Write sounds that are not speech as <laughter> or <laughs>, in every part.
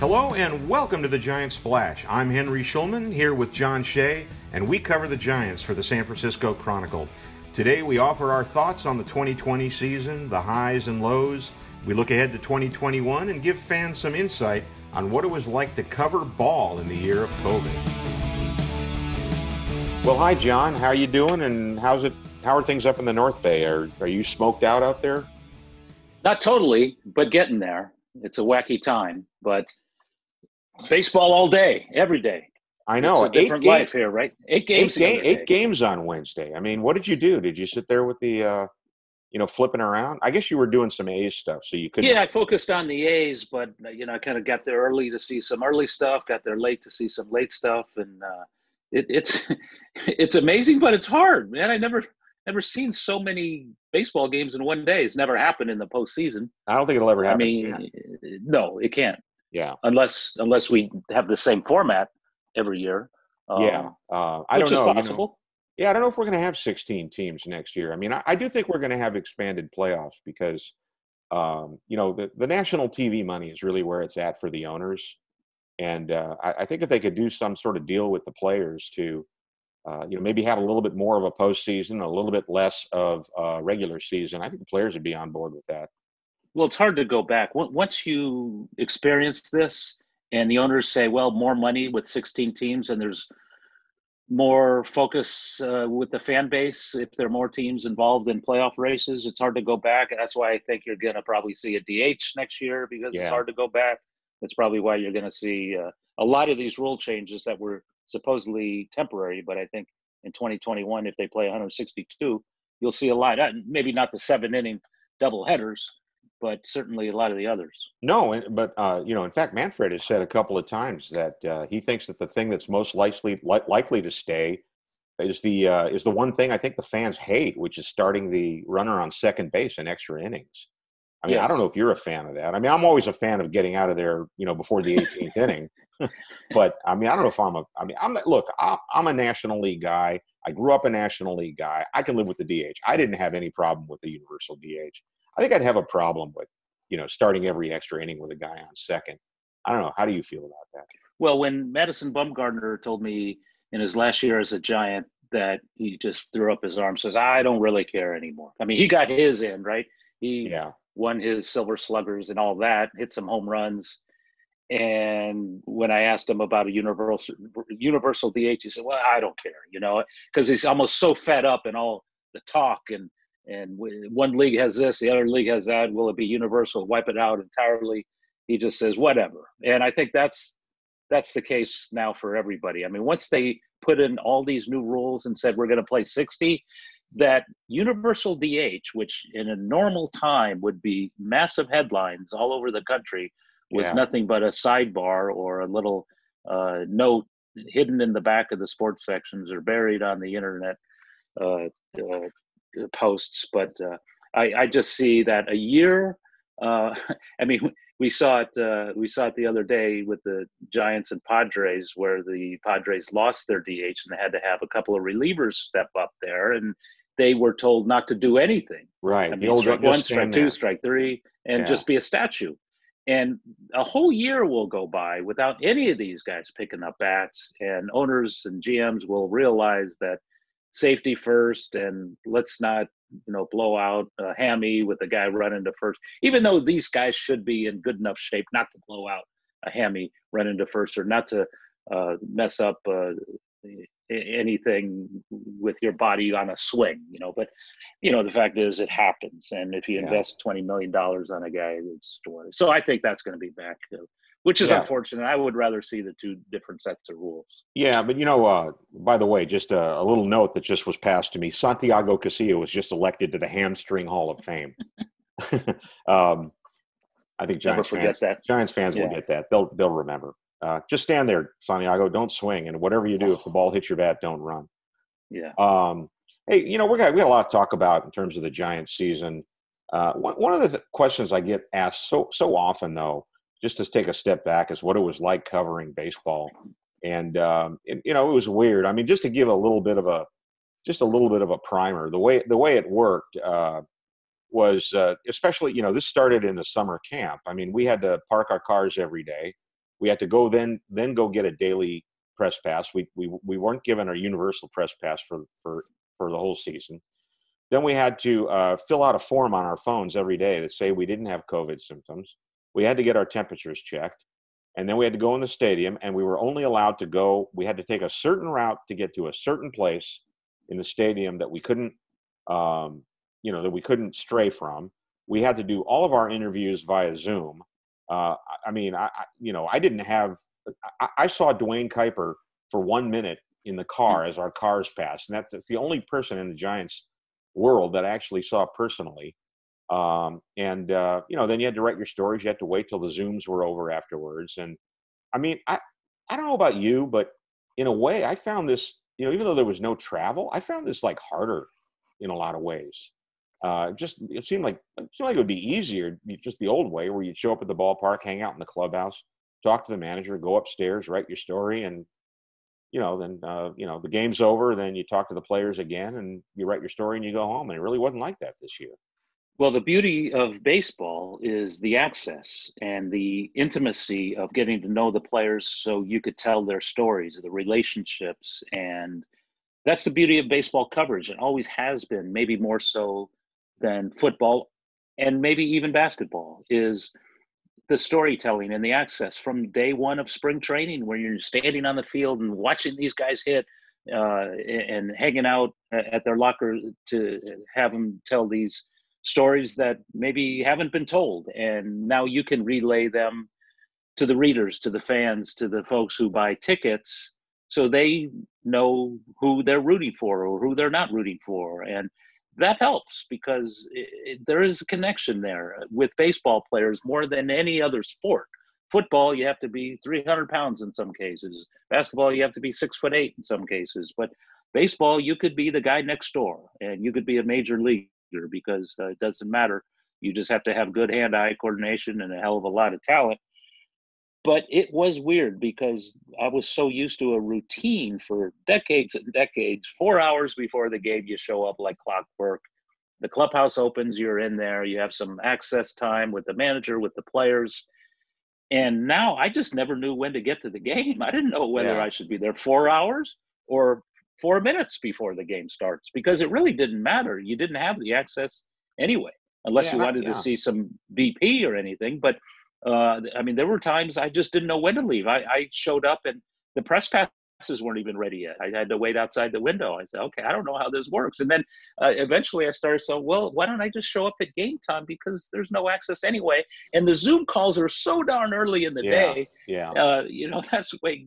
Hello and welcome to the Giant Splash. I'm Henry Schulman here with John Shea, and we cover the Giants for the San Francisco Chronicle. Today we offer our thoughts on the 2020 season, the highs and lows. We look ahead to 2021 and give fans some insight on what it was like to cover ball in the year of COVID. Well, hi John, how are you doing and how's it how are things up in the North Bay? Are are you smoked out out there? Not totally, but getting there. It's a wacky time, but baseball all day, every day. I know. It's a different eight ga- life here, right? Eight games. eight, the ga- other eight games on Wednesday. I mean, what did you do? Did you sit there with the, uh, you know, flipping around? I guess you were doing some A's stuff, so you couldn't. Yeah, I focused on the A's, but you know, I kind of got there early to see some early stuff. Got there late to see some late stuff, and uh, it, it's <laughs> it's amazing, but it's hard, man. I never never seen so many baseball games in one day. It's never happened in the postseason. I don't think it'll ever happen. I mean, no, it can't yeah, unless unless we have the same format every year. Um, yeah. Uh, I don't know. is you know. possible. Yeah, I don't know if we're going to have 16 teams next year. I mean, I, I do think we're going to have expanded playoffs because, um, you know, the, the national TV money is really where it's at for the owners. And uh, I, I think if they could do some sort of deal with the players to, uh, you know, maybe have a little bit more of a postseason, a little bit less of a regular season, I think the players would be on board with that. Well, it's hard to go back. Once you experience this and the owners say, well, more money with 16 teams and there's more focus uh, with the fan base, if there are more teams involved in playoff races, it's hard to go back. And that's why I think you're going to probably see a DH next year because Yeah. it's hard to go back. That's probably why you're going to see uh, a lot of these rule changes that were supposedly temporary. But I think in 2021, if they play 162, you'll see a lot. Uh, Maybe not the seven inning double headers, but certainly a lot of the others. No, but uh, you know, in fact, Manfred has said a couple of times that uh, he thinks that the thing that's most likely li- likely to stay is the uh, is the one thing I think the fans hate, which is starting the runner on second base in extra innings. I mean, I don't know if you're a fan of that. I mean, I'm always a fan of getting out of there, you know, before the 18th inning. <laughs> but I mean, I don't know if I'm a. I mean, I'm look. I'm, I'm a National League guy. I grew up a National League guy. I can live with the DH. I didn't have any problem with the universal DH. I think I'd have a problem with you know, starting every extra inning with a guy on second. I don't know. How do you feel about that? Well, when Madison Bumgarner told me in his last year as a Giant that he just threw up his arms, says, "I don't really care anymore." I mean, he got his in, right? He Yeah. won his Silver Sluggers and all that, hit some home runs. And when I asked him about a universal universal DH, he said, "Well, I don't care," you know, because he's almost so fed up and all the talk and and one league has this, the other league has that. Will it be universal? Wipe it out entirely? He just says whatever. And I think that's that's the case now for everybody. I mean, once they put in all these new rules and said we're going to play 60, that universal DH, which in a normal time would be massive headlines all over the country, was Yeah. nothing but a sidebar or a little uh, note hidden in the back of the sports sections or buried on the internet uh, uh, posts. But uh, I, I just see that a year. Uh, <laughs> I mean, we saw it. Uh, we saw it the other day with the Giants and Padres, where the Padres lost their DH and they had to have a couple of relievers step up there, and they were told not to do anything. Right. I mean, strike one, strike two, there. strike three, and Yeah. just be a statue. And a whole year will go by without any of these guys picking up bats, and owners and GMs will realize that safety first, and let's not, you know, blow out a hammy with a guy running to first. Even though these guys should be in good enough shape not to blow out a hammy running to first, or not to uh, mess up uh, anything with your body on a swing, you know. But you know, the fact is, it happens, and if you Yeah. invest twenty million dollars on a guy, it's so I think that's going to be back. Which is Yeah. unfortunate. I would rather see the two different sets of rules. Yeah, but you know, uh, by the way, just a, a little note that just was passed to me: Santiago Casilla was just elected to the Hamstring Hall of Fame. <laughs> um, I think Giants fans, that. Giants fans will get that. They'll they'll remember. Uh, just stand there, Santiago. Don't swing, and whatever you do, if the ball hits your bat, don't run. Yeah. Um, hey, you know, we got we got a lot to talk about in terms of the Giants season. Uh, one, one of the th- questions I get asked so so often, though, just to take a step back, is what it was like covering baseball. And, um, you know, it was weird. I mean, just to give a little bit of a just a little bit of a primer, the way the way it worked uh, was uh, especially you know this started in the summer camp. I mean, we had to park our cars every day. We had to go then then go get a daily press pass. We we we weren't given our universal press pass for for for the whole season. Then we had to uh, fill out a form on our phones every day that say we didn't have COVID symptoms. We had to get our temperatures checked, and then we had to go in the stadium. And we were only allowed to go. We had to take a certain route to get to a certain place in the stadium that we couldn't, um, you know, that we couldn't stray from. We had to do all of our interviews via Zoom. Uh, I- mean, I, I you know I didn't have. I, I saw Duane Kuiper for one minute in the car as our cars passed, and that's, that's the only person in the Giants world that I actually saw personally. Um, and uh, you know, then you had to write your stories. You had to wait till the Zooms were over afterwards. And I mean, I I don't know about you, but in a way, I found this. You know, even though there was no travel, I found this like harder in a lot of ways. Uh, just it seemed like it seemed like it would be easier, just the old way, where you'd show up at the ballpark, hang out in the clubhouse, talk to the manager, go upstairs, write your story, and you know, then uh, you know the game's over. Then you talk to the players again, and you write your story, and you go home. And it really wasn't like that this year. Well, the beauty of baseball is the access and the intimacy of getting to know the players so you could tell their stories, the relationships. And that's the beauty of baseball coverage. It always has been, maybe more so than football and maybe even basketball, is the storytelling and the access from day one of spring training where you're standing on the field and watching these guys hit uh, and hanging out at their locker to have them tell these stories that maybe haven't been told and now you can relay them to the readers to the fans to the folks who buy tickets so they know who they're rooting for or who they're not rooting for and that helps because it, it, there is a connection there with baseball players more than any other sport. Football you have to be 300 pounds in some cases. Basketball you have to be six foot eight in some cases but baseball you could be the guy next door and you could be a major league because uh, it doesn't matter. You just have to have good hand eye coordination and a hell of a lot of talent. But it was weird because I was so used to a routine for decades and decades. Four hours before the game, you show up like clockwork. The clubhouse opens, you're in there, you have some access time with the manager, with the players. And now I just never knew when to get to the <laughs> game. I didn't know whether Yeah. I should be there four hours or four minutes before the game starts because it really didn't matter. You didn't have the access anyway, unless Yeah, you wanted yeah. to see some BP or anything. But uh, I mean, there were times I just didn't know when to leave. I, I showed up and the press passes weren't even ready yet. I had to wait outside the window. I said, okay, I don't know how this works. And then uh, eventually I started saying, well, why don't I just show up at game time because there's no access anyway. And the Zoom calls are so darn early in the Yeah. day Yeah. uh, you know, <laughs> that's the way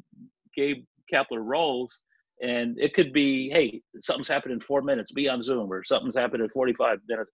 Gabe Kapler rolls. And it could be, hey, something's happened in four minutes, be on Zoom, or something's happened in 45 minutes.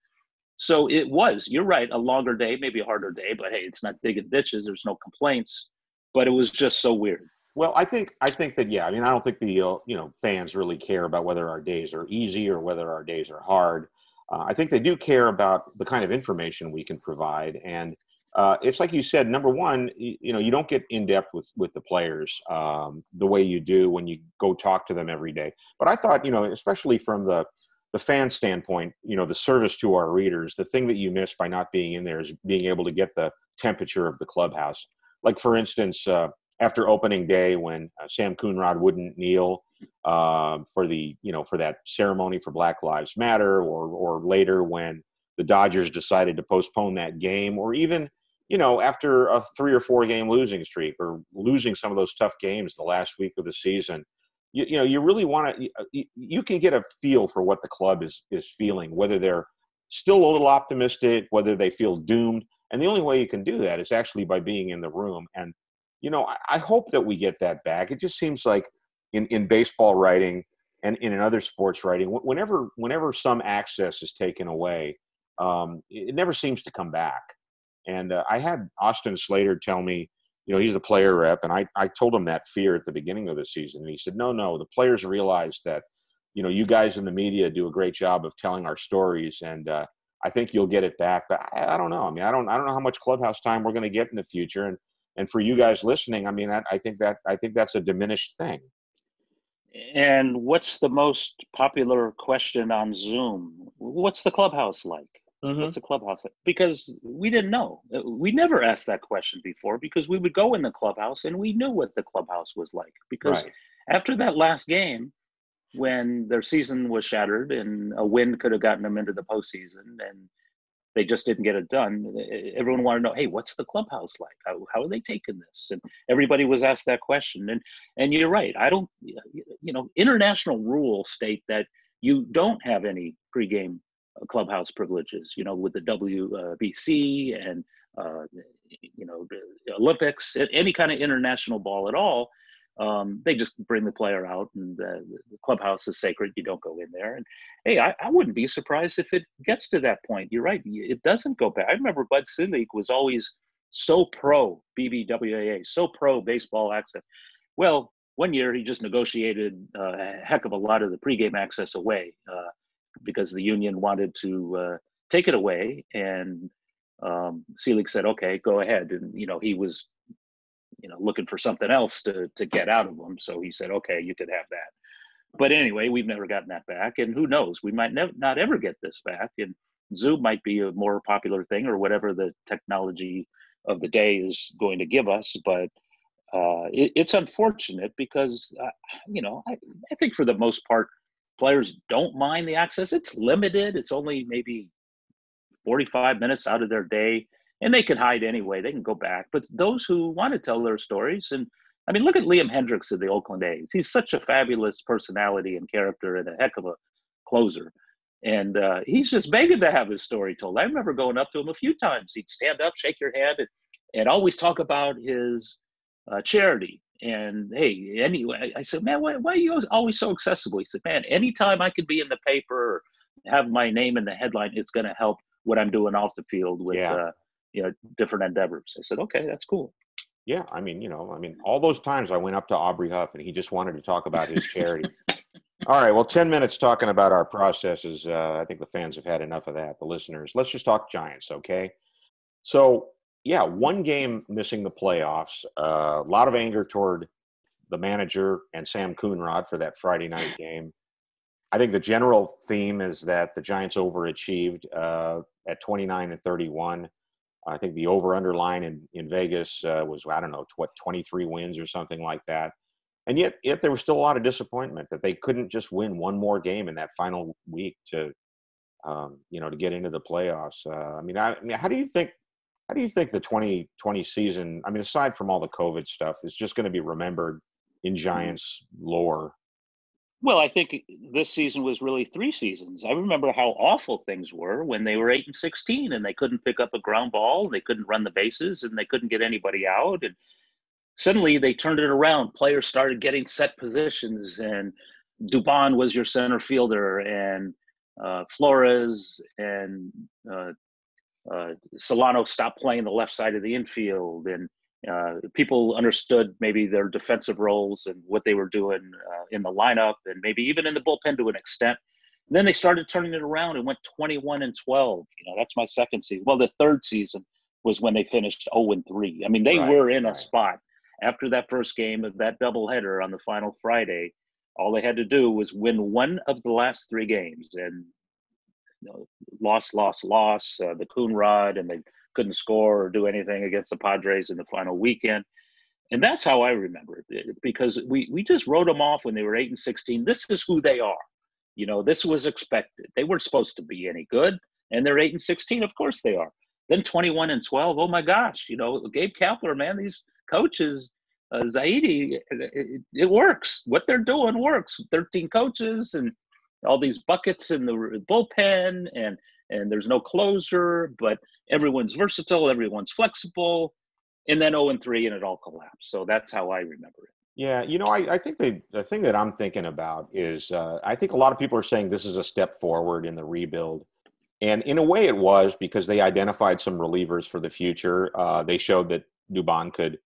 So it was, you're right, a longer day, maybe a harder day, but hey, it's not digging ditches, there's no complaints. But it was just so weird. Well, I think I think that yeah. I mean, I don't think the uh, you know fans really care about whether our days are easy or whether our days are hard. Uh, I think they do care about the kind of information we can provide, and uh, it's like you said. Number one, you, you know, you don't get in depth with with the players um, the way you do when you go talk to them every day. But I thought, you know, especially from the the fan standpoint, you know, the service to our readers, the thing that you miss by not being in there is being able to get the temperature of the clubhouse. Like for instance, uh, after opening day, when uh, Sam Coonrod wouldn't kneel um, for the you know for that ceremony for Black Lives Matter, or or later when the Dodgers decided to postpone that game, or even you know after a three or four game losing streak, or losing some of those tough games the last week of the season. You, you know, you really want to. You, you can get a feel for what the club is is feeling, whether they're still a little optimistic, whether they feel doomed, and the only way you can do that is actually by being in the room and you know, I, I hope that we get that back. It just seems like in, in baseball writing and, and in other sports writing, whenever whenever some access is taken away, um, it never seems to come back. And uh, I had Austin Slater tell me, you know, he's the player rep, and I, I told him that fear at the beginning of the season. And he said, no, no, the players realize that, you know, you guys in the media do a great job of telling our stories, and uh, I think you'll get it back. But I, I, don't know. I mean, I don't I don't know how much clubhouse time we're going to get in the future, and and for you guys listening, I mean, I, I think that I think that's a diminished thing. And what's the most popular question on Zoom? What's the clubhouse like? Mm-hmm. What's the clubhouse? Because we didn't know. Uh, we never asked that question before because we would go in the clubhouse and we knew what the clubhouse was like. Because right. after that last game, when their season was shattered and a win could have gotten them into the postseason and they just didn't get it done. Everyone wanted to know, hey, what's the clubhouse like? How, how are they taking this? And everybody was asked that question. And and you're right. I don't, you know, international rules state that you don't have any pregame clubhouse privileges. You know, with the WBC and uh, you know Olympics, any kind of international ball at all um, they just bring the player out and the, the, clubhouse is sacred you don't go in there and hey I, I, wouldn't be surprised if it gets to that point you're right it doesn't go back i remember bud selig was always so pro bbwaa so pro baseball access well one year he just negotiated uh, a heck of a lot of the pregame access away uh, because the union wanted to uh, take it away and um, Selig said, "Okay, go ahead." And you know, he was you know looking for something else to to get out of them. So he said, okay, you could have that. But anyway, we've never gotten that back, and who knows? We might never not ever get this back. And Zoom might be a more popular thing, or whatever the technology of the day is going to give us. But uh, it, it's unfortunate because uh, you know I, I think for the most part, players don't mind the access. It's limited. It's only maybe 45 minutes out of their day and they can hide anyway. They can go back. But those who want to tell their stories, and I mean, look at Liam Hendriks of the Oakland A's. He's such a fabulous personality and character, and a heck of a closer. And uh, he's just begging to have his story told. I remember going up to him a few times. He'd stand up, shake your hand, and, and always talk about his uh, charity. And hey, anyway, I said, man, why, why are you always so accessible? He said, man, anytime I could be in the paper or have my name in the headline, it's going to help what I'm doing off the field with yeah. uh, you know different endeavors. I said okay that's cool. Yeah i mean you know i mean all those times i went up to aubrey huff and he just wanted to talk about his charity. <laughs> All right well 10 minutes talking about our processes uh, i think the fans have had enough of that the listeners. Let's just talk giants okay? So yeah one game missing the playoffs uh, a lot of anger toward the manager and sam coonrod for that friday night game I think the general theme is that the Giants overachieved uh, at 29 and 31. I think the over underline in, in Vegas uh, was, I don't know, what, 23 wins or something like that. And yet, yet there was still a lot of disappointment that they couldn't just win one more game in that final week to, um, you know, to get into the playoffs. Uh, I mean, I, I mean, how do you think, how do you think the 2020 season, I mean, aside from all the COVID stuff, is just going to be remembered in mm-hmm. Giants lore well, I think this season was really three seasons. I remember how awful things were when they were eight and sixteen, and they couldn't pick up a ground ball, they couldn't run the bases, and they couldn't get anybody out. And suddenly they turned it around. Players started getting set positions, and Dubon was your center fielder, and uh, Flores and uh, uh, Solano stopped playing the left side of the infield, and uh, people understood maybe their defensive roles and what they were doing uh, in the lineup and maybe even in the bullpen to an extent. And then they started turning it around and went 21 and 12. You know, that's my second season. Well, the third season was when they finished 0 and 3. I mean, they right, were in right. a spot after that first game of that doubleheader on the final Friday. All they had to do was win one of the last three games and you know, loss, loss, loss. Uh, the Coonrod and they couldn't score or do anything against the Padres in the final weekend. And that's how I remember it because we, we just wrote them off when they were 8 and 16. This is who they are. You know, this was expected. They weren't supposed to be any good, and they're 8 and 16. Of course they are. Then 21 and 12. Oh my gosh. You know, Gabe Kapler, man, these coaches, uh, Zaidi, it, it works. What they're doing works. 13 coaches and all these buckets in the bullpen and and there's no closer, but everyone's versatile, everyone's flexible. and then 0 and 3 and it all collapsed. So that's how I remember it. Yeah, you know, I, I think the the thing that I'm thinking about is uh, I think a lot of people are saying this is a step forward in the rebuild. And in a way, it was because they identified some relievers for the future. Uh, they showed that Dubon could,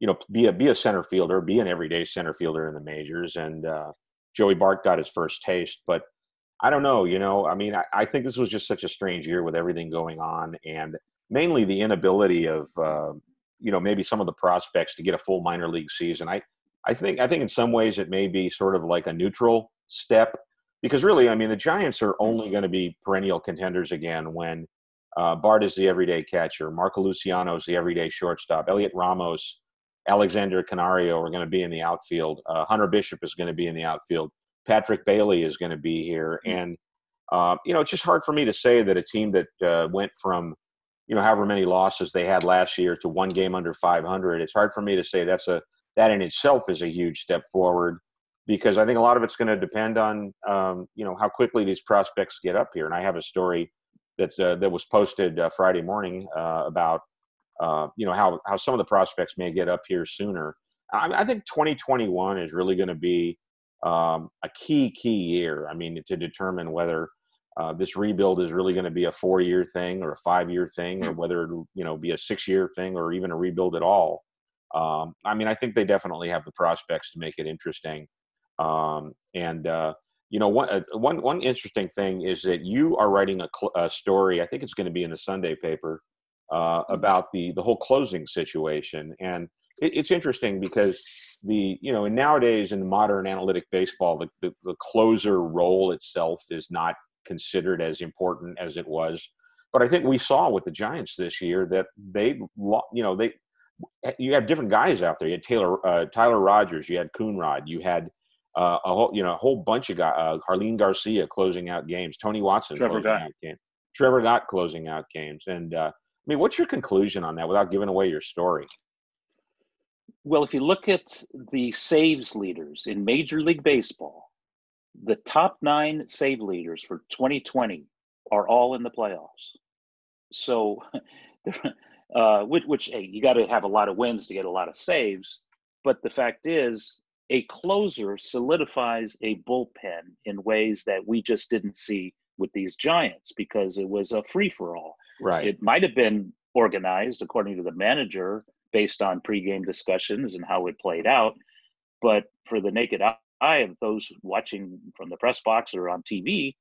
you know, be a be a center fielder, be an everyday center fielder in the majors, and uh, Joey Bart got his first taste. But I don't know, you know, I mean, I, I, think this was just such a strange year with everything going on, and mainly the inability of, uh, you know, maybe some of the prospects to get a full minor league season. I I think I think in some ways it may be sort of like a neutral step because really, I mean, the Giants are only going to be perennial contenders again when uh, Bart is the everyday catcher, Marco Luciano is the everyday shortstop, Heliot Ramos, Alexander Canario are going to be in the outfield, uh, Hunter Bishop is going to be in the outfield, Patrick Bailey is going to be here, hmm. and uh, you know, it's just hard for me to say that a team that uh, went from you know however many losses they had last year to one game under 500. It's hard for me to say that's a that in itself is a huge step forward because I think a lot of it's going to depend on um, you know how quickly these prospects get up here. And I have a story that uh, that was posted uh, Friday morning uh, about uh, you know how how some of the prospects may get up here sooner. I, I think 2021 is really going to be um, a key key year. I mean to determine whether uh, this rebuild is really going to be a four year thing or a five year thing, or hmm. whether it'll you know be a six year thing or even a rebuild at all. Um, I mean, I think they definitely have the prospects to make it interesting. Um, and uh, you know, one, uh, one one interesting thing is that you are writing a, cl- a story. I think it's going to be in the Sunday paper uh, about the the whole closing situation, and it, it's interesting because the you know, in nowadays in modern analytic baseball, the, the the closer role itself is not considered as important as it was. But I think we saw with the Giants this year that they, you know, they you have different guys out there. You had Taylor, uh, Tyler Rogers, you had Coonrod, you had uh, a whole, you know, a whole bunch of guys. Uh, Jarlin Garcia closing out games, Tony Watson Trevor closing out games, Trevor Gott closing out games. And uh, mean, what's your conclusion on that without giving away your story? Well, if you look at the saves leaders in Major League Baseball, the top nine save leaders for 2020 are all in the playoffs. So <laughs> uh, which, which hey, you got to have a lot of wins to get a lot of saves. But the fact is, a closer solidifies a bullpen in ways that we just didn't see with these Giants because it was a free for all. Right. It might have been organized according to the manager based on pregame discussions and how it played out. But for the naked eye of those watching from the press box or on TV,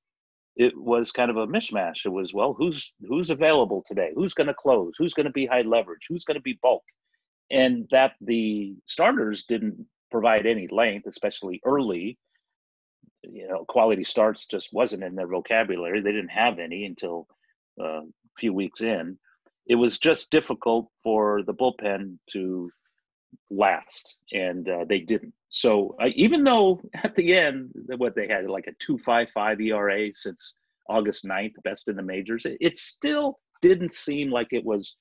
it was kind of a mishmash. It was well, who's who's available today? Who's going to close? Who's going to be high leverage? Who's going to be bulk? And that the starters didn't provide any length, especially early. You know, quality starts just wasn't in their vocabulary. They didn't have any until uh, a few weeks in. It was just difficult for the bullpen to last, and uh, they didn't. So uh, even though at the end, what they had like a 255 ERA since August 9th, best in the majors, it, it still didn't seem like it was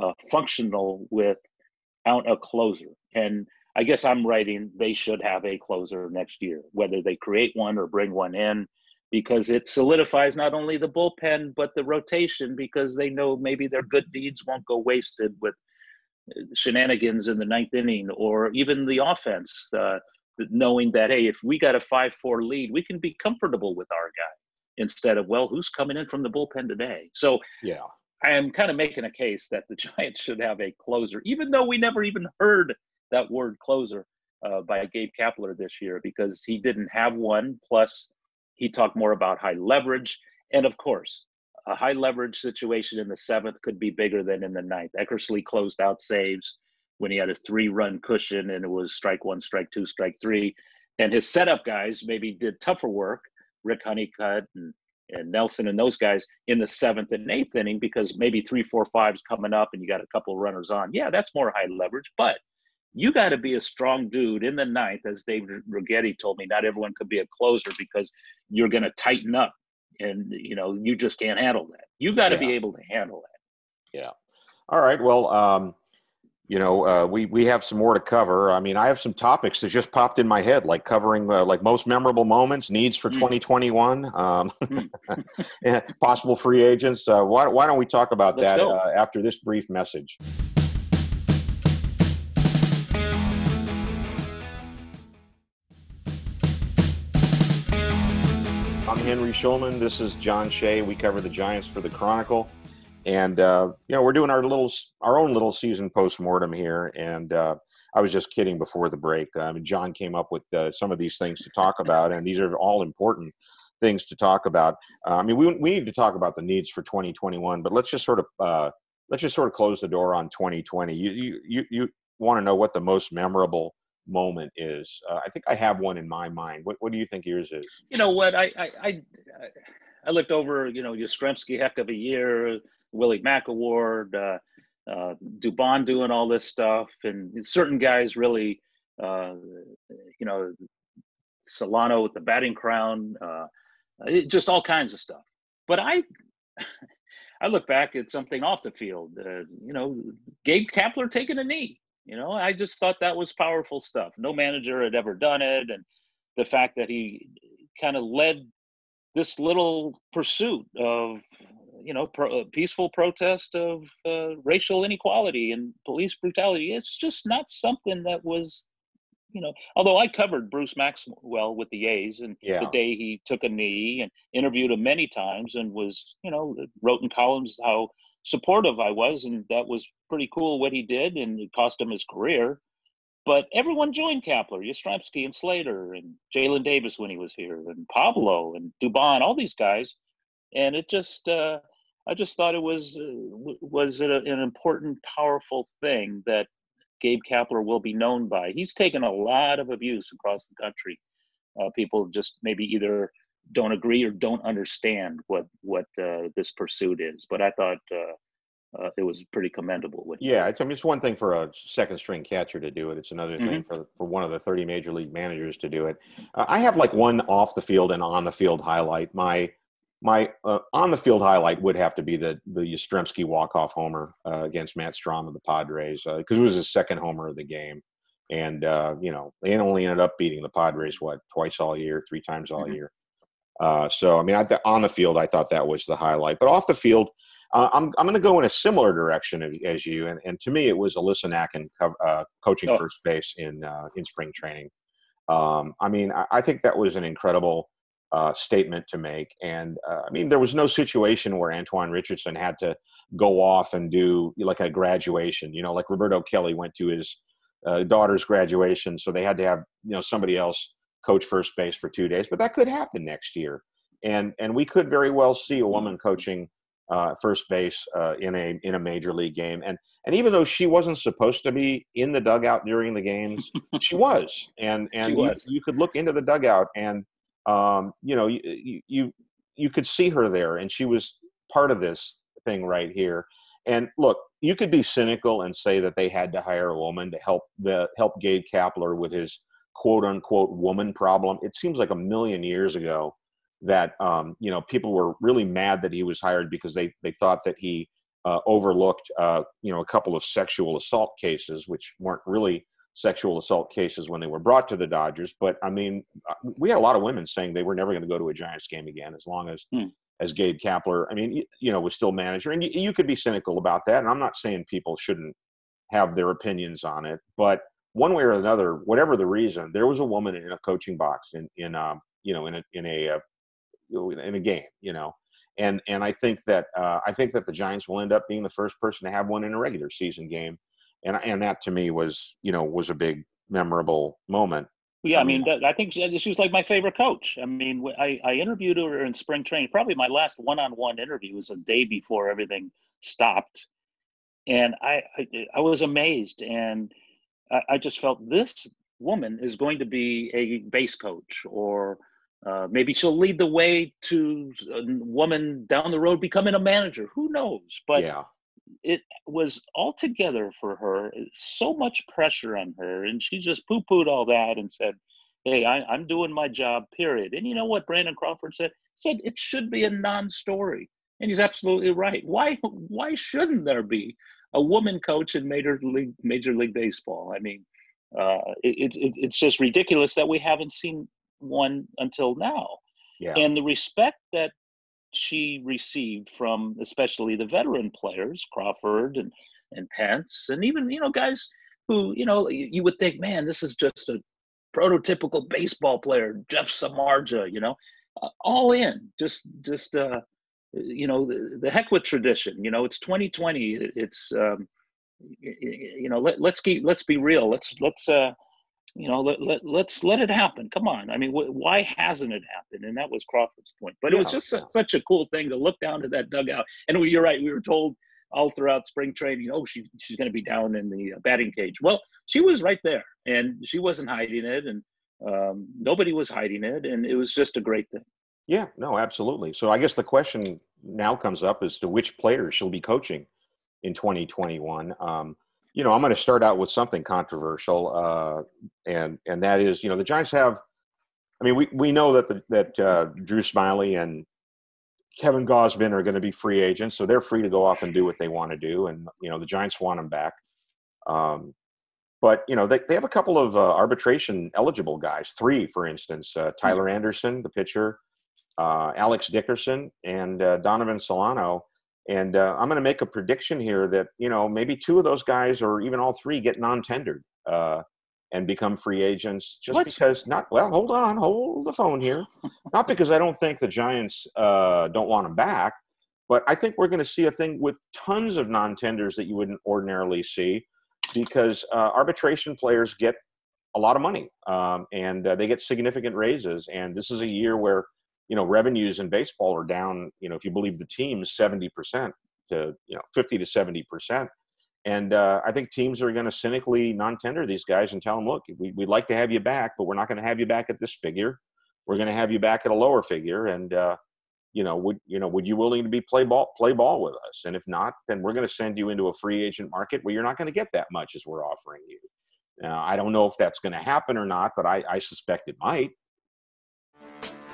uh, functional without a closer. And I guess I'm writing they should have a closer next year, whether they create one or bring one in, because it solidifies not only the bullpen, but the rotation, because they know maybe their good deeds won't go wasted with shenanigans in the ninth inning or even the offense, uh, knowing that, hey, if we got a 5 4 lead, we can be comfortable with our guy instead of, well, who's coming in from the bullpen today? So, yeah. I am kind of making a case that the <laughs> Giants should have a closer, even though we never even heard that word closer uh, by Gabe Kapler this year because he didn't have one. Plus, he talked more about high leverage. And of course, a high leverage situation in the seventh could be bigger than in the ninth. Eckersley closed out saves when he had a three run cushion and it was strike one, strike two, strike three. And his setup guys maybe did tougher work, Rick Honeycutt and, and Nelson and those guys in the seventh and eighth inning because maybe three, four, five's coming up and you got a couple of runners on. Yeah, that's more high leverage, but you got to be a strong dude in the ninth, as Dave Righetti told me. Not everyone could be a closer because you're going to tighten up and you know you just can't handle that you got to yeah. be able to handle that yeah all right well um you know uh, we we have some more to cover i mean i have some topics that just popped in my head like covering uh, like most memorable moments needs for mm. 2021 um, <laughs> mm. possible free agents uh, why, why don't we talk about Let's that uh, after this brief message I'm Henry Schulman. This is John Shea. We cover the Giants for the Chronicle, and uh, you know we're doing our little, our own little season postmortem here. And uh, I was just kidding before the break. I mean, John came up with uh, some of these things to talk about, and these are all important things to talk about. Uh, I mean, we we need to talk about the needs for 2021, but let's just sort of uh, let's just sort of close the door on 2020. You you you, you want to know what the most memorable moment is. Uh, I think I have one in my mind. What What do you think yours is? You know what? I I I, I looked over. You know, Yastrzemski, heck of a year. Willie Mac Award. Uh, uh, Dubon doing all this stuff, and certain guys really, uh, you know, Solano with the batting crown, uh, it, just all kinds of stuff. But I, <laughs> I look back at something off the field. Uh, you know, Gabe Kapler taking a knee. You know, I just thought that was powerful stuff. No manager had ever done it, and the fact that he kind of led this little pursuit of you know pro, uh, peaceful protest of uh, racial inequality and police brutality it's just not something that was you know although i covered bruce maxwell with the a's and Yeah. the day he took a knee and interviewed him many times and was you know wrote in columns how supportive i was and that was pretty cool what he did and it cost him his career but everyone joined Kapler, Yastrzemski and Slater and Jaylin Davis when he was here and Pablo and Dubon, all these guys. And it just, uh, I just thought it was, uh, was a, an important, powerful thing that Gabe Kapler will be known by. He's taken a lot of abuse across the country. Uh, people just maybe either don't agree or don't understand what, what uh, this pursuit is. But I thought uh, uh, it was pretty commendable. What Yeah, it's, I mean, it's one thing for a second string catcher to do it. It's another thing for, for one of the 30 major league managers to do it. Uh, I have like one off the field and on the field highlight. My my uh, on the field highlight would have to be the the Yastrzemski walk off homer uh, against Matt Strahm of the Padres because it was his second homer of the game, and uh, you know they only ended up beating the Padres what twice all year, three times all Mhm. year. Uh, so I mean, I th- on the field, I thought that was the highlight, but off the field. Uh, I'm I'm going to go in a similar direction as, as you, and, and to me, it was Alyssa Nakken co- uh, coaching Oh. first base in uh, in spring training. Um, I mean, I, I think that was an incredible uh, statement to make, and uh, I mean, there was no situation where Antoan Richardson had to go off and do like a graduation. You know, like Roberto Kelly went to his uh, daughter's graduation, so they had to have you know somebody else coach first base for two days. But that could happen next year, and and we could very well see a woman coaching uh, first base uh, in a in a major league game. And and even though she wasn't supposed to be in the dugout during the games, <laughs> she was. And and She you, you could look into the dugout, and um, you know you, you you you could see her there, and she was part of this thing right here. And look, you could be cynical and say that they had to hire a woman to help the help Gabe Kapler with his quote unquote woman problem. It seems like a million years ago that um, you know people were really mad that he was hired because they they thought that he uh, overlooked uh, you know a couple of sexual assault cases, which weren't really sexual assault cases when they were brought to the Dodgers. But I mean, uh, we had a lot of women saying they were never going to go to a Giants game again as long as Hmm. as Gabe Kapler. I mean, you, you know, was still manager, and you, you could be cynical about that. And I'm not saying people shouldn't have their opinions on it, but one way or another, whatever the reason, there was a woman in a coaching box in in um, you know in a in a uh, in a game, you know. And and I think that uh, I think that the Giants will end up being the first person to have one in a regular season game, and and that to me was you know was a big memorable moment. Yeah, I mean, that, I think she, she was like my favorite coach. I mean, I, I interviewed her in spring training. Probably my last one-on-one interview was a day before everything stopped, and I I, I was amazed, and I, I just felt this woman is going to be a base coach, or uh, maybe she'll lead the way to a woman down the road becoming a manager. Who knows? But yeah, it was altogether for her so much pressure on her and she just poo-pooed all that and said hey I, i'm doing my job period. And you know what brandon crawford said? Said it should be a non-story. And he's absolutely right. Why why shouldn't there be a woman coach in major league major league baseball. I mean uh, it, it, it's just ridiculous that we haven't seen one until now. Yeah, and the respect that she received from especially the veteran players crawford and and pence and even you know guys who you know you, you would think man this is just a prototypical baseball player jeff samardzija you know? Uh, all in. Just just uh, you know the, the heck with tradition. You know it's 2020. It's um, you know let, let's keep let's be real. Let's let's uh, you know let, let let's let it happen. Come on. I mean, wh- why hasn't it happened? And that was Crawford's point. But it was just yeah. su- such a cool thing to look down to that dugout. And we, you're right. We were told all throughout spring training, oh, she, she's going to be down in the uh, batting cage. Well, she was right there, and she wasn't hiding it, and um, nobody was hiding it, and it was just a great thing. Yeah, no, absolutely. So I guess the question now comes up as to which players she'll be coaching in 2021. Um, you know, I'm going to start out with something controversial, uh, and and that is, you know, the Giants have. I mean, we we know that the, that uh, Drew Smyly and Kevin Gausman are going to be free agents, so they're free to go off and do what they want to do, and you know, the Giants want them back. Um, but you know, they they have a couple of uh, arbitration eligible guys, three, for instance, uh, Tyler Anderson, the pitcher uh, Alex Dickerson and uh, Donovan Solano. And uh, I'm going to make a prediction here that you know maybe two of those guys, or even all three, get non-tendered uh, and become free agents just What? because not. Well, hold on, hold the phone here. <laughs> not because I don't think the Giants uh, don't want them back, but I think we're going to see a thing with tons of non-tenders that you wouldn't ordinarily see because uh, arbitration players get a lot of money um, and uh, they get significant raises. And this is a year where you know revenues in baseball are down. You know, if you believe the teams, seventy percent to you know fifty to seventy percent. And uh, I think teams are going to cynically non-tender these guys and tell them, look, we, we'd like to have you back, but we're not going to have you back at this figure. We're going to have you back at a lower figure. And uh, you know, would you know, would you willing to be play ball play ball with us? And if not, then we're going to send you into a free agent market where you're not going to get that much as we're offering you. Now, I don't know if that's going to happen or not, but I, I suspect it might.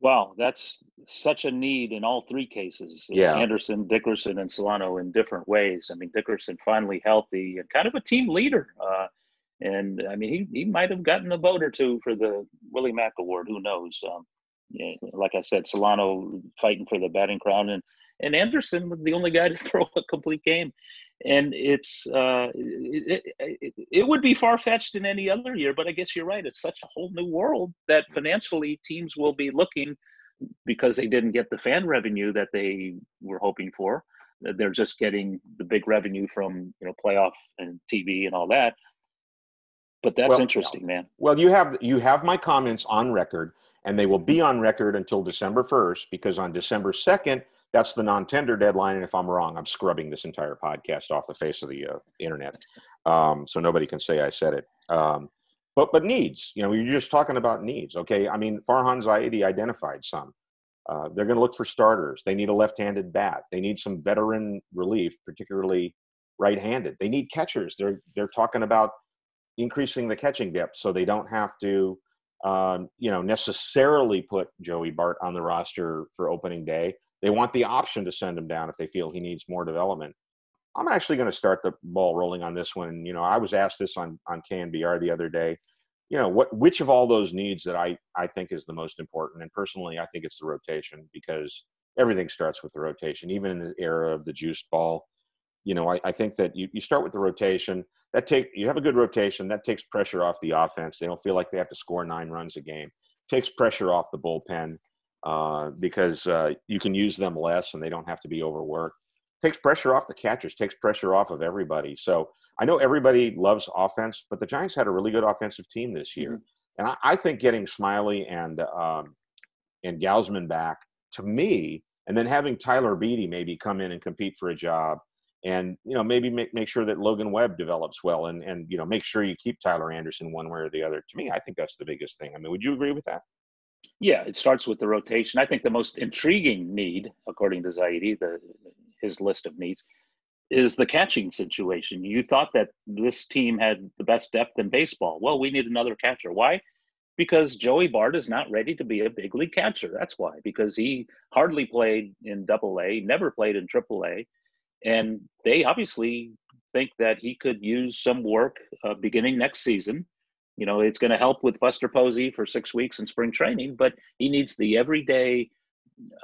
Wow, that's such a need in all three cases. Yeah. Anderson, Dickerson, and Solano in different ways. I mean, Dickerson finally healthy and kind of a team leader. Uh, and I mean, he, he might have gotten a vote or two for the Willie Mac Award. Who knows? Um, yeah, like I said, Solano fighting for the batting crown, and and Anderson was the only guy to <laughs> throw a complete game. And it's uh, it, it, it, would be far fetched in any other year, but I guess you're right. It's such a whole new world that financially teams will be looking because they didn't get the fan revenue that they were hoping for. They're just getting the big revenue from you know playoff and TV and all that. But that's Well, interesting, man. Well, you have you have my comments on record, and they will be on record until December first, because on December second, that's the non-tender deadline. And if I'm wrong, I'm scrubbing this entire podcast off the face of the uh, internet, um, so nobody can say I said it. Um, but but needs, you know, you're just talking about needs. Okay, I mean, Farhan Zaidi identified some. Uh, they're going to look for starters. They need a left-handed bat. They need some veteran relief, particularly right-handed. They need catchers. They're they're talking about increasing the catching depth so they don't have to um, you know necessarily put joey bart on the roster for opening day they want the option to send him down if they feel he needs more development. I'm actually going to start the ball rolling on this one. You know i was asked this on on knbr the other day you know what which of all those needs that i i think is the most important? And personally i think it's the rotation because everything starts with the rotation even in the era of the juiced ball. You know i, I think that you, you start with the rotation that take you have a good rotation that takes pressure off the offense. They don't feel like they have to score nine runs a game. Takes pressure off the bullpen uh, because uh, you can use them less and they don't have to be overworked takes pressure off the catchers takes pressure off of everybody so i know everybody loves offense but the giants had a really good offensive team this year and I, I think getting smyly and um, and Gausman back to me and then having tyler beede maybe come in and compete for a job and you know maybe make, make sure that Logan Webb develops well and and you know make sure you keep Tyler Anderson one way or the other. To me, I think that's the biggest thing. I mean, would you agree with that? Yeah, it starts with the rotation. I think the most intriguing need, according to Zaidi, the his list of needs, is the catching situation. You thought that this team had the best depth in baseball. Well, we need another catcher. Why? because Joey Bart is not ready to be a big league catcher. That's why, because he hardly played in Double A, never played in Triple A, and they obviously think that he could use some work uh, beginning next season. You know, it's going to help with Buster Posey for six weeks in spring training, but he needs the everyday,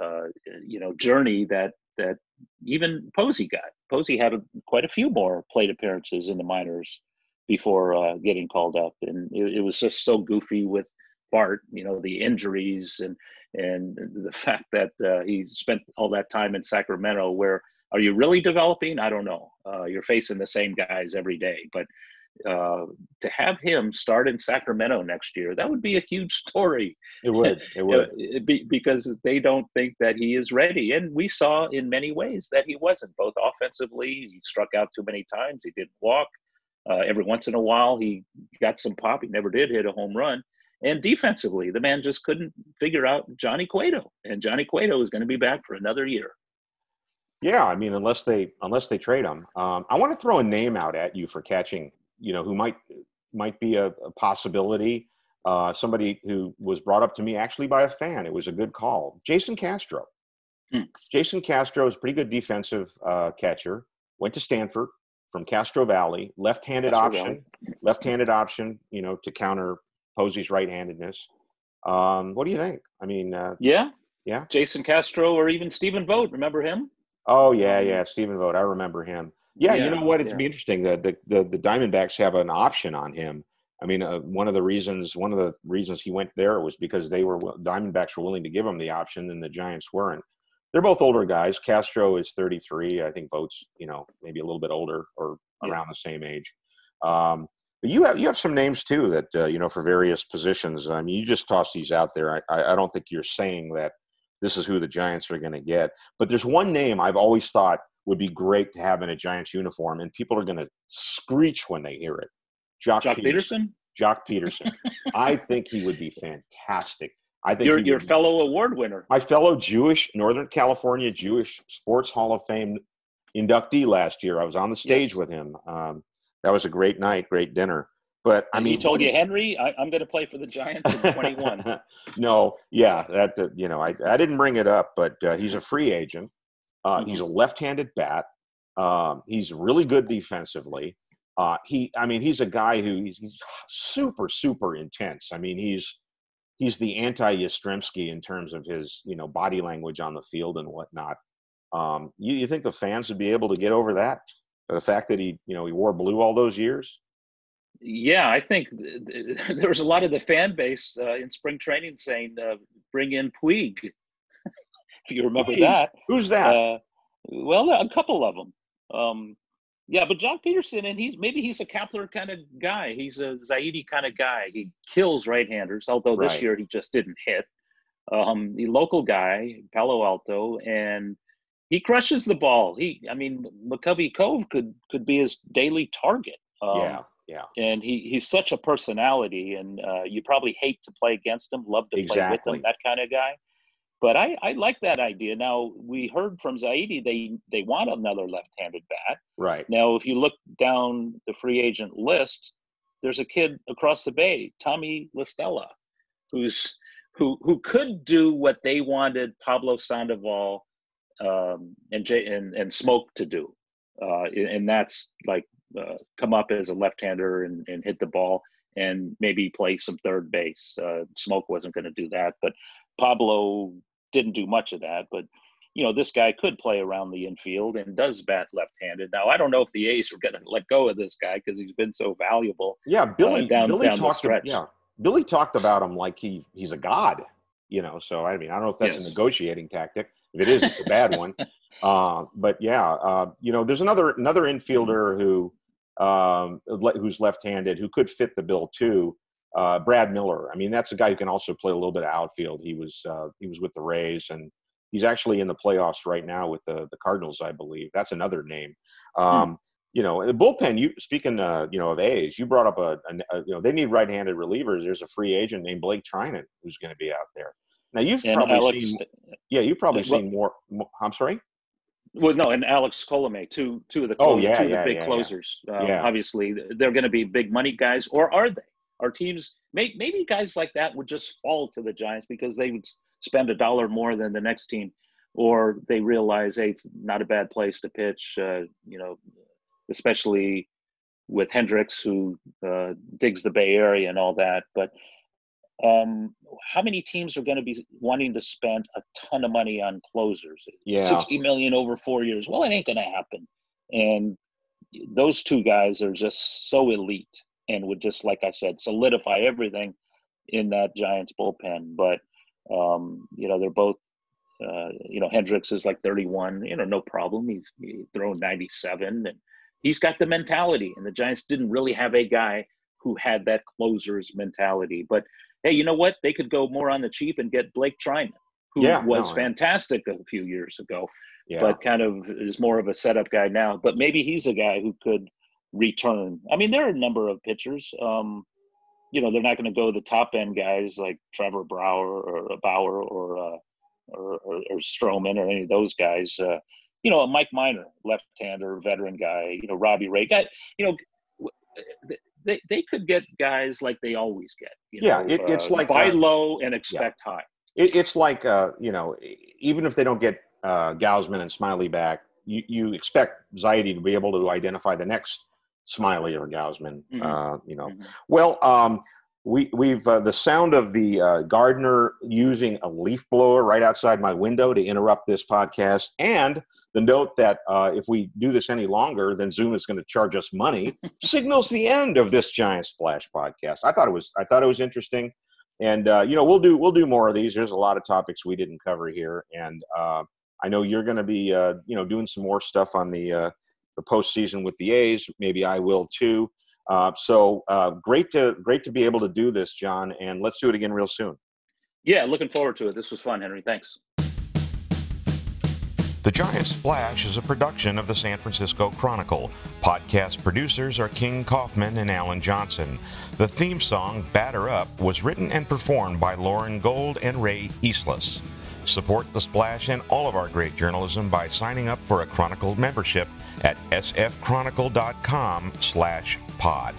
uh, you know, journey that that even Posey got. Posey had a, quite a few more plate appearances in the minors before uh, getting called up, and it, it, was just so goofy with Bart. You know, the injuries and and the <laughs> fact that uh, he spent all that time in Sacramento. Where are you really developing? I don't know. Uh, you're facing the same guys every day, but uh, to have him start in Sacramento next year, that would be a huge <laughs> story. It would. It <laughs> would. be, because they don't think that he is ready. And we saw in many ways that he wasn't, both offensively, he struck out too many times, he didn't walk. Uh, every once in a while, he got some pop. He never did hit a home run. And defensively, the man just couldn't figure out Johnny Cueto. And Johnny Cueto is going to be back for another year. Yeah, I mean, unless they unless they trade him, um, I want to throw a name out at you for catching you know who might might be a, a possibility. Uh, somebody who was brought up to me actually by a fan. It was a good call. Jason Castro. Hmm. Jason Castro is a pretty good defensive uh, catcher. Went to Stanford from Castro Valley. Left-handed Castro option. Valley. Left-handed option. You know to counter Posey's right-handedness. Um, what do you think? I mean, uh, yeah, yeah. Jason Castro or even Stephen Vogt. Remember him? Oh yeah, yeah. Stephen Vogt. I remember him. Yeah, yeah, you know what? It'd yeah. be interesting. The, the, the the Diamondbacks have an option on him. I mean, uh, one of the reasons one of the reasons he went there was because they were Diamondbacks were willing to give him the option, and the Giants weren't. They're both older guys. Castro is 33. I think Vogt's you know maybe a little bit older or yeah. around the same age. Um, but you have you have some names too that uh, you know for various positions. I mean, you just toss these out there. I, I don't think you're saying that this is who the Giants are going to get. But there's one name I've always thought would be great to have in a Giants uniform, and people are going to screech when they hear it. Jock, Joc Pederson. Peterson? Joc Pederson. <laughs> I think he would be fantastic. I think your your would, fellow award winner, my fellow Jewish Northern California Jewish Sports Hall of Fame inductee last year. I was on the stage yes. with him. Um, that was a great night, great dinner. But I mean, he told you, Henry, I, am going to play for the Giants in 21. <laughs> no, yeah, that you know, I I didn't bring it up, but uh, he's a free agent. Uh, mm-hmm. He's a left-handed bat. Um, he's really good defensively. Uh, he, I mean, he's a guy who he's, he's super, super intense. I mean, he's he's the anti-Yastrzemski in terms of his, you know, body language on the field and whatnot. Um, you, you think the fans would be able to get over that? The fact that he, you know, he wore blue all those years. Yeah, I think <laughs> there was a lot of the fan base uh, in spring training saying, uh, "Bring in Puig." If <laughs> you remember hey, that. Who's that? Uh, well, a couple of them. Um, yeah, but Joc Peterson, and he's maybe he's a Kapler kind of guy. He's a Zaidi kind of guy. He kills right-handers, although right. this year he just didn't hit. Um, the local guy, Palo Alto, and he crushes the ball. He, I mean, McCovey Cove could could be his daily target. Um, yeah, yeah. And he he's such a personality, and uh, you probably hate to play against him, love to exactly. play with him, that kind of guy. But I, I like that idea. Now we heard from Zaidi they they want another left-handed bat. Right. Now if you look down the free agent list, there's a kid across the bay, Tommy La Stella, who's who who could do what they wanted Pablo Sandoval um, and Jay and, and Smoke to do, uh, and that's like uh, come up as a left-hander and, and hit the ball and maybe play some third base. Uh, Smoke wasn't going to do that, but Pablo didn't do much of that, but you know, this guy could play around the infield and does bat left-handed. Now, I don't know if the A's are going to let go of this guy because he's been so valuable. Yeah, uh, Billy. Uh, down, Billy down talked. About, yeah, Billy talked about him like he he's a god. You know, so I mean, I don't know if that's yes. a negotiating tactic. If it is, it's a bad one. <laughs> Uh, but yeah, uh, you know, there's another another infielder who um, who's left-handed who could fit the bill too. Uh, Brad Miller. I mean, that's a guy who can also play a little bit of outfield. He was uh, he was with the Rays, and he's actually in the playoffs right now with the the Cardinals, I believe. That's another name. Hmm. Um, hmm. You know, the bullpen. You speaking, uh, you know, of A's. You brought up a, a, you know they need right-handed relievers. There's a free agent named Blake Treinen who's going to be out there. Now you've and probably Alex, seen, yeah, you've probably well, seen more, more. I'm sorry. Well, no, and Alex Colome, two two of the oh, yeah, two yeah, of the big yeah, closers. Uh, obviously, they're going to be big money guys, or are they? Our teams, may, maybe guys like that would just fall to the Giants because they would spend a dollar more than the next team, or they realize, hey, it's not a bad place to pitch. Uh, you know, especially with Hendriks, who uh, digs the Bay Area and all that. But um, how many teams are going to be wanting to spend a ton of money on closers? Yeah. 60 million over four years. Well, it ain't going to happen. And those two guys are just so elite and would just, like I said, solidify everything in that Giants bullpen. But, um, you know, they're both, uh, you know, Hendriks is like 31, you know, no problem. He's, he's thrown 97 and he's got the mentality. And the Giants didn't really have a guy who had that closer's mentality. But hey, you know what? They could go more on the cheap and get Blake Treinen, who Yeah, was no, fantastic a few years ago, Yeah. but kind of is more of a setup guy now. But maybe he's a guy who could return. I mean, there are a number of pitchers. Um, you know, they're not going to go the top end guys like Trevor Bauer or Bauer or uh, or, or, or Stroman or any of those guys. Uh, you know, Mike Minor, left-hander, veteran guy. You know, Robbie Ray, guy. You know, they they could get guys like they always get. You Yeah, know, it- it's uh, like, buy uh, low and expect high. it, it's like uh, you know, even if they don't get uh, Gausman and Smyly back, you, you expect Zaidi to be able to identify the next Smyly or Gausman. Mhm. Uh, you know, Mhm. well, um, we we've uh, the sound of the uh, gardener using a leaf blower right outside my window to interrupt this podcast, and the note that uh, if we do this any longer, then Zoom is going to charge us money, <laughs> signals the end of this giant splash podcast. I thought it was I thought it was interesting, and uh, you know we'll do we'll do more of these. There's a lot of topics we didn't cover here, and uh, I know you're going to be uh, you know doing some more stuff on the uh, the postseason with the A's. Maybe I will too. Uh, so uh, great to great to be able to do this, John, and let's do it again real soon. Yeah, looking forward to it. This was fun, Henry. Thanks. The Giant Splash is a production of the San Francisco Chronicle. Podcast producers are King Kaufman and Alan Johnson. The theme song, Batter Up, was written and performed by Lauren Gold and Ray Eastless. Support The Splash and all of our great journalism by signing up for a Chronicle membership at sfchronicle.com slash pod.